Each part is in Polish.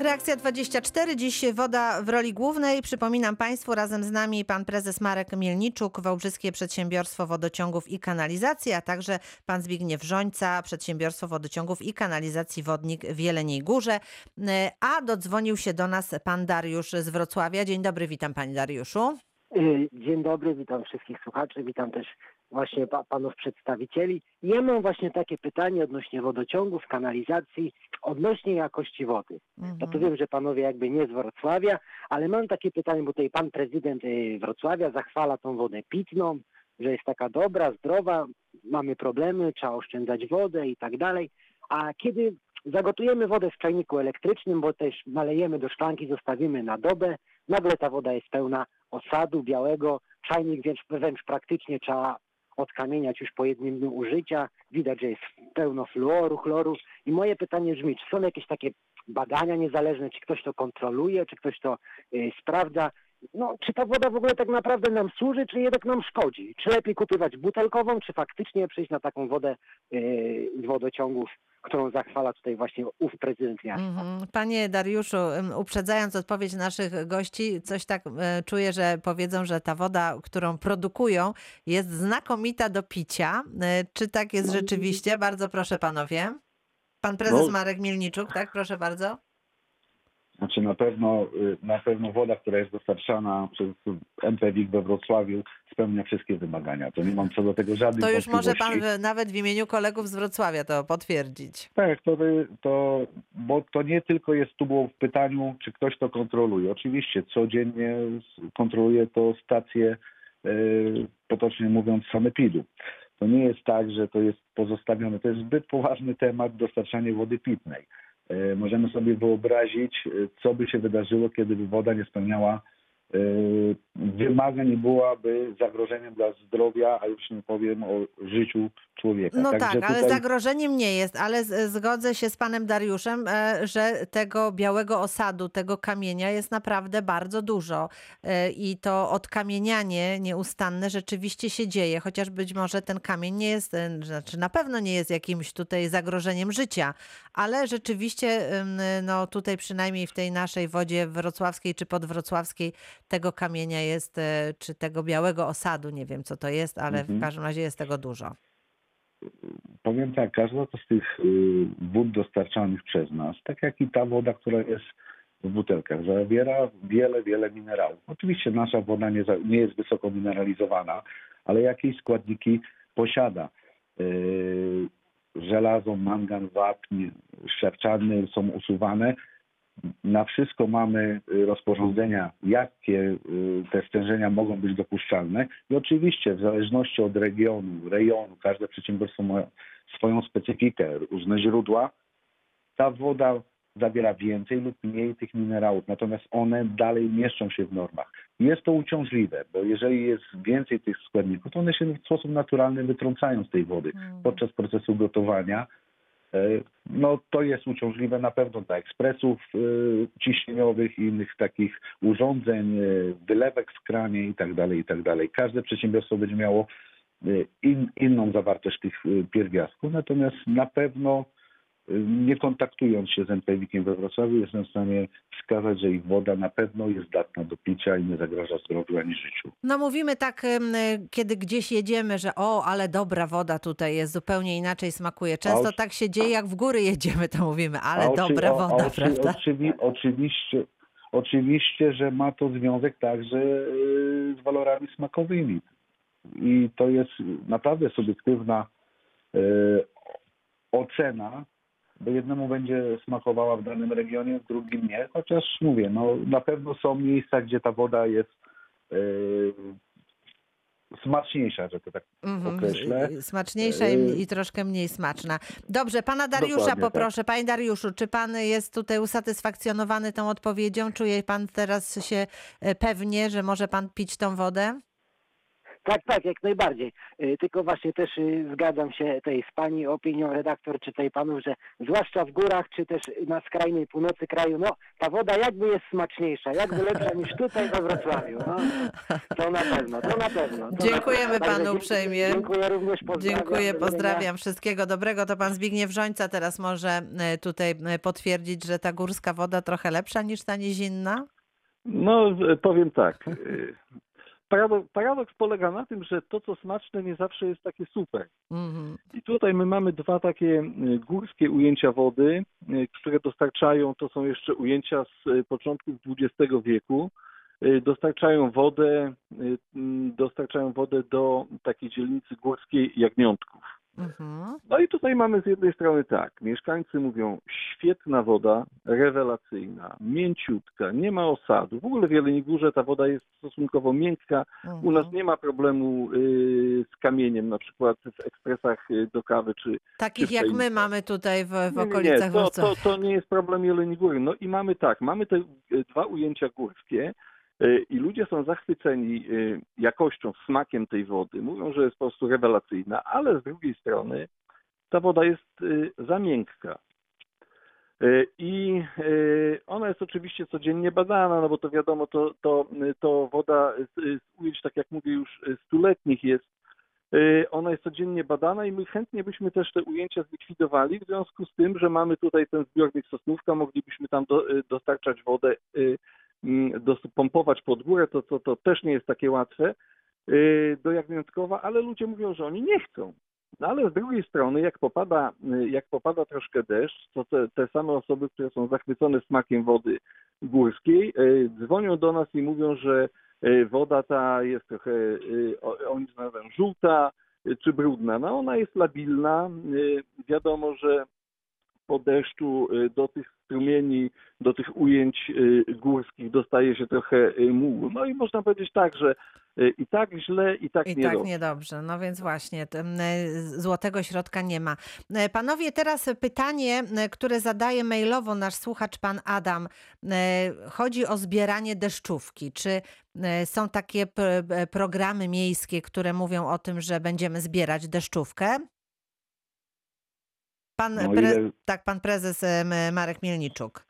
Reakcja 24. Dziś woda w roli głównej. Przypominam Państwu, razem z nami pan prezes Marek Mielniczuk, Wałbrzyskie Przedsiębiorstwo Wodociągów i Kanalizacji, a także pan Zbigniew Żońca, Przedsiębiorstwo Wodociągów i Kanalizacji Wodnik w Jeleniej Górze. A dodzwonił się do nas pan Dariusz z Wrocławia. Dzień dobry, witam panie Dariuszu. Y, Dzień dobry, witam wszystkich słuchaczy, witam też właśnie pa- panów przedstawicieli. Ja mam właśnie takie pytanie odnośnie wodociągów, kanalizacji, odnośnie jakości wody. No to wiem, że panowie jakby nie z Wrocławia, ale mam takie pytanie, bo tutaj pan prezydent y, Wrocławia zachwala tą wodę pitną, że jest taka dobra, zdrowa, mamy problemy, trzeba oszczędzać wodę i tak dalej. A kiedy zagotujemy wodę w czajniku elektrycznym, bo też nalejemy do szklanki, zostawimy na dobę, nagle ta woda jest pełna osadu białego, czajnik wręcz, wręcz praktycznie trzeba odkamieniać już po jednym dniu użycia. Widać, że jest pełno fluoru, chloru. I moje pytanie brzmi, czy są jakieś takie badania niezależne, czy ktoś to kontroluje, czy ktoś to y, sprawdza? No, czy ta woda w ogóle tak naprawdę nam służy, czy jednak nam szkodzi? Czy lepiej kupować butelkową, czy faktycznie przejść na taką wodę y, z wodociągów, którą zachwala tutaj właśnie ów prezydent miasta? Mhm. Panie Dariuszu, uprzedzając odpowiedź naszych gości, coś tak e, czuję, że powiedzą, że ta woda, którą produkują, jest znakomita do picia. E, Czy tak jest rzeczywiście? Bardzo proszę panowie. Pan prezes No. Marek Mielniczuk, tak? Proszę bardzo. Znaczy na pewno, y, na pewno woda, która jest dostarczana przez MPWiK we Wrocławiu spełnia wszystkie wymagania. To nie mam co do tego żadnych To już może pan w, nawet w imieniu kolegów z Wrocławia to potwierdzić. Tak, to, to, bo to nie tylko jest tu było w pytaniu, czy ktoś to kontroluje. Oczywiście codziennie kontroluje to stacje, y, potocznie mówiąc, sanepidu. To nie jest tak, że to jest pozostawione. To jest zbyt poważny temat dostarczanie wody pitnej. Y, Możemy sobie wyobrazić, y, co by się wydarzyło, kiedy by woda nie spełniała wymagań i byłaby zagrożeniem dla zdrowia, a już nie powiem o życiu człowieka. No Także tak, ale tutaj- zagrożeniem nie jest, ale z- zgodzę się z panem Dariuszem, e, że tego białego osadu, tego kamienia jest naprawdę bardzo dużo E, i to odkamienianie nieustanne rzeczywiście się dzieje, chociaż być może ten kamień nie jest, e, znaczy na pewno nie jest jakimś tutaj zagrożeniem życia, ale rzeczywiście no tutaj przynajmniej w tej naszej wodzie wrocławskiej czy podwrocławskiej tego kamienia jest, e, czy tego białego osadu, nie wiem co to jest, ale w Mhm. każdym razie jest tego dużo. Powiem tak, każda z tych y, wód dostarczanych przez nas, tak jak i ta woda, która jest w butelkach, zawiera wiele, wiele minerałów. Oczywiście nasza woda nie, nie jest wysoko mineralizowana, ale jakieś składniki posiada. Y, żelazo, mangan, wapń, szarczany są usuwane. Na wszystko mamy y, rozporządzenia, jakie y, te stężenia mogą być dopuszczalne. I oczywiście w zależności od regionu, rejonu, każde przedsiębiorstwo ma swoją specyfikę, różne źródła. Ta woda zawiera więcej lub mniej tych minerałów, natomiast one dalej mieszczą się w normach. Jest to uciążliwe, bo jeżeli jest więcej tych składników, to one się w sposób naturalny wytrącają z tej wody podczas procesu gotowania. E, No to jest uciążliwe na pewno dla ekspresów e, ciśnieniowych i innych takich urządzeń, e, wylewek w kranie i tak dalej, i tak. Każde przedsiębiorstwo będzie miało in, inną zawartość tych pierwiastków, natomiast na pewno nie kontaktując się z NPWikiem we Wrocławiu jestem w stanie wskazać, że ich woda na pewno jest zdatna do picia i nie zagraża zdrowiu ani życiu. No mówimy tak, kiedy gdzieś jedziemy, że o, ale dobra woda tutaj jest, zupełnie inaczej smakuje. Często tak się dzieje, jak w góry jedziemy, to mówimy, ale oczy- dobra woda, oczy- prawda? Oczywi, oczywiście, oczywiście, że ma to związek także y, z walorami smakowymi. I to jest naprawdę subiektywna y, ocena, bo jednemu będzie smakowała w danym regionie, w drugim nie. Chociaż mówię, no na pewno są miejsca, gdzie ta woda jest y, smaczniejsza, że to tak Mhm, określę. y, Smaczniejsza i, Y, i troszkę mniej smaczna. Dobrze, pana Dariusza Dokładnie, tak. poproszę. Panie Dariuszu, czy pan jest tutaj usatysfakcjonowany tą odpowiedzią? Czuje pan teraz się e, pewnie, że może pan pić tą wodę? Tak, tak, jak najbardziej. Y, Tylko właśnie też y, zgadzam się tej z pani opinią redaktor, czy tej panów, że zwłaszcza w górach, czy też na skrajnej północy kraju, no ta woda jakby jest smaczniejsza, jakby lepsza niż tutaj we Wrocławiu. No, to na pewno, to na pewno. To Dziękujemy na pewno. Panu uprzejmie. Dziękuję również, pozdrawiam. Dziękuję, pozdrawiam. Wszystkiego dobrego. To pan Zbigniew Żońca teraz może e, tutaj e, potwierdzić, że ta górska woda trochę lepsza niż ta nizinna? No, e, powiem tak. Paradoks, polega na tym, że to, co smaczne, nie zawsze jest takie super. Mhm. I tutaj my mamy dwa takie e, górskie ujęcia wody, e, które dostarczają, to są jeszcze ujęcia z e, początków XX wieku, dostarczają wodę, dostarczają wodę do takiej dzielnicy górskiej Jagniątków. Mhm. No i tutaj mamy z jednej strony tak, mieszkańcy mówią świetna woda, rewelacyjna, mięciutka, nie ma osadu. W ogóle w Jeleniej Górze ta woda jest stosunkowo miękka. U nas Mhm. nie ma problemu y, z kamieniem, na przykład w ekspresach y, do kawy czy Takich w jak my mamy tutaj w, w nie, nie, okolicach nie, to, to, to nie jest problem Jeleni Góry. No i mamy tak, mamy te y, dwa ujęcia górskie i ludzie są zachwyceni y, jakością, smakiem tej wody. Mówią, że jest po prostu rewelacyjna, ale z drugiej strony ta woda jest y, za miękka. I ona jest oczywiście codziennie badana, no bo to wiadomo, to, to, to woda z ujęć, tak jak mówię, już stuletnich jest. Ona jest codziennie badana i my chętnie byśmy też te ujęcia zlikwidowali, w związku z tym, że mamy tutaj ten zbiornik Sosnówka, moglibyśmy tam do, dostarczać wodę, pompować pod górę, to, to, to też nie jest takie łatwe y, do Jagniątkowa, ale ludzie mówią, że oni nie chcą. No ale z drugiej strony, jak popada, y, jak popada troszkę deszcz, to te, te same osoby, które są zachwycone smakiem wody górskiej, y, dzwonią do nas i mówią, że woda ta jest trochę, oni nazywają żółta czy brudna. No ona jest labilna. Wiadomo, że po deszczu y, do tych strumieni, do tych ujęć y, górskich dostaje się trochę y, mułu. No i można powiedzieć tak, że i tak źle, i tak I nie tak niedobrze. No więc właśnie, e, złotego środka nie ma. E, Panowie, teraz pytanie, e, które zadaje mailowo nasz słuchacz, pan Adam. Chodzi o zbieranie deszczówki. Czy są takie programy miejskie, które mówią o tym, że będziemy zbierać deszczówkę? Pan, No pre... ile- Tak, pan prezes Marek Mielniczuk.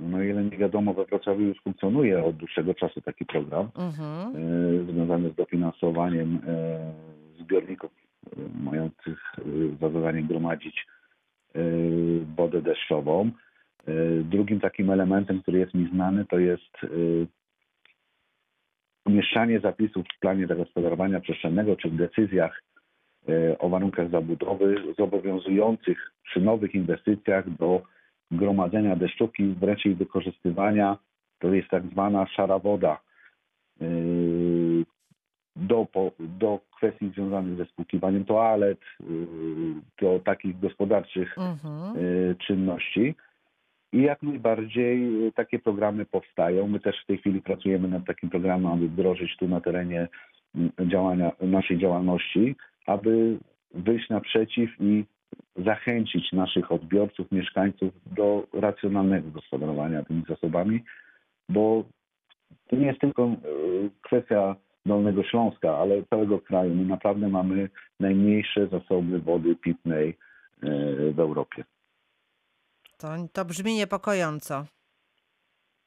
No ile nie wiadomo, we Wrocławiu już funkcjonuje od dłuższego czasu taki program Mhm. e, związany z dofinansowaniem e, zbiorników e, mających za zadanie gromadzić wodę deszczową. Drugim takim elementem, który jest mi znany, to jest umieszczanie zapisów w planie zagospodarowania przestrzennego czy w decyzjach o warunkach zabudowy zobowiązujących przy nowych inwestycjach do gromadzenia deszczówki, wręcz jej wykorzystywania. To jest tak zwana szara woda. Yy, Do, do kwestii związanych ze spłukiwaniem toalet, yy, do takich gospodarczych Mhm. czynności. I jak najbardziej takie programy powstają. My też w tej chwili pracujemy nad takim programem, aby wdrożyć tu na terenie działania, naszej działalności, aby wyjść naprzeciw i zachęcić naszych odbiorców, mieszkańców do racjonalnego gospodarowania tymi zasobami, bo to nie jest tylko y, kwestia Dolnego Śląska, ale całego kraju. My naprawdę mamy najmniejsze zasoby wody pitnej y, w Europie. To, to brzmi niepokojąco.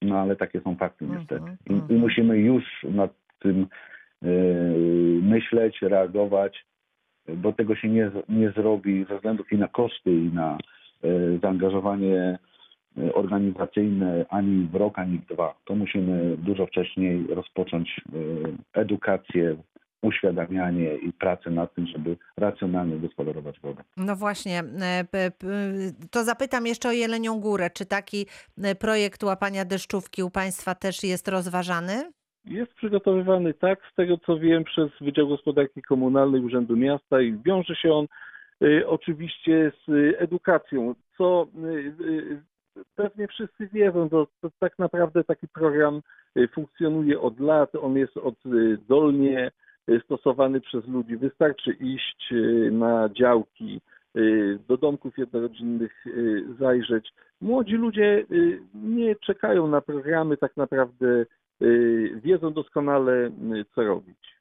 No ale takie są fakty Mhm, niestety. I, mhm. I musimy już nad tym e, myśleć, reagować, bo tego się nie, nie zrobi ze względów i na koszty, i na e, zaangażowanie e, organizacyjne ani w rok, ani w dwa. To musimy dużo wcześniej rozpocząć e, edukację, uświadamianie i pracę nad tym, żeby racjonalnie gospodarować wodę. No właśnie, to zapytam jeszcze o Jelenią Górę. Czy taki projekt łapania deszczówki u Państwa też jest rozważany? Jest przygotowywany tak, z tego co wiem, przez Wydział Gospodarki Komunalnej Urzędu Miasta i wiąże się on y, oczywiście z y, edukacją, co y, y, pewnie wszyscy wiedzą, to, to tak naprawdę taki program y, funkcjonuje od lat, on jest oddolnie stosowany przez ludzi. Wystarczy iść na działki, do domków jednorodzinnych zajrzeć. Młodzi ludzie nie czekają na programy tak naprawdę wiedzą doskonale, y, co robić.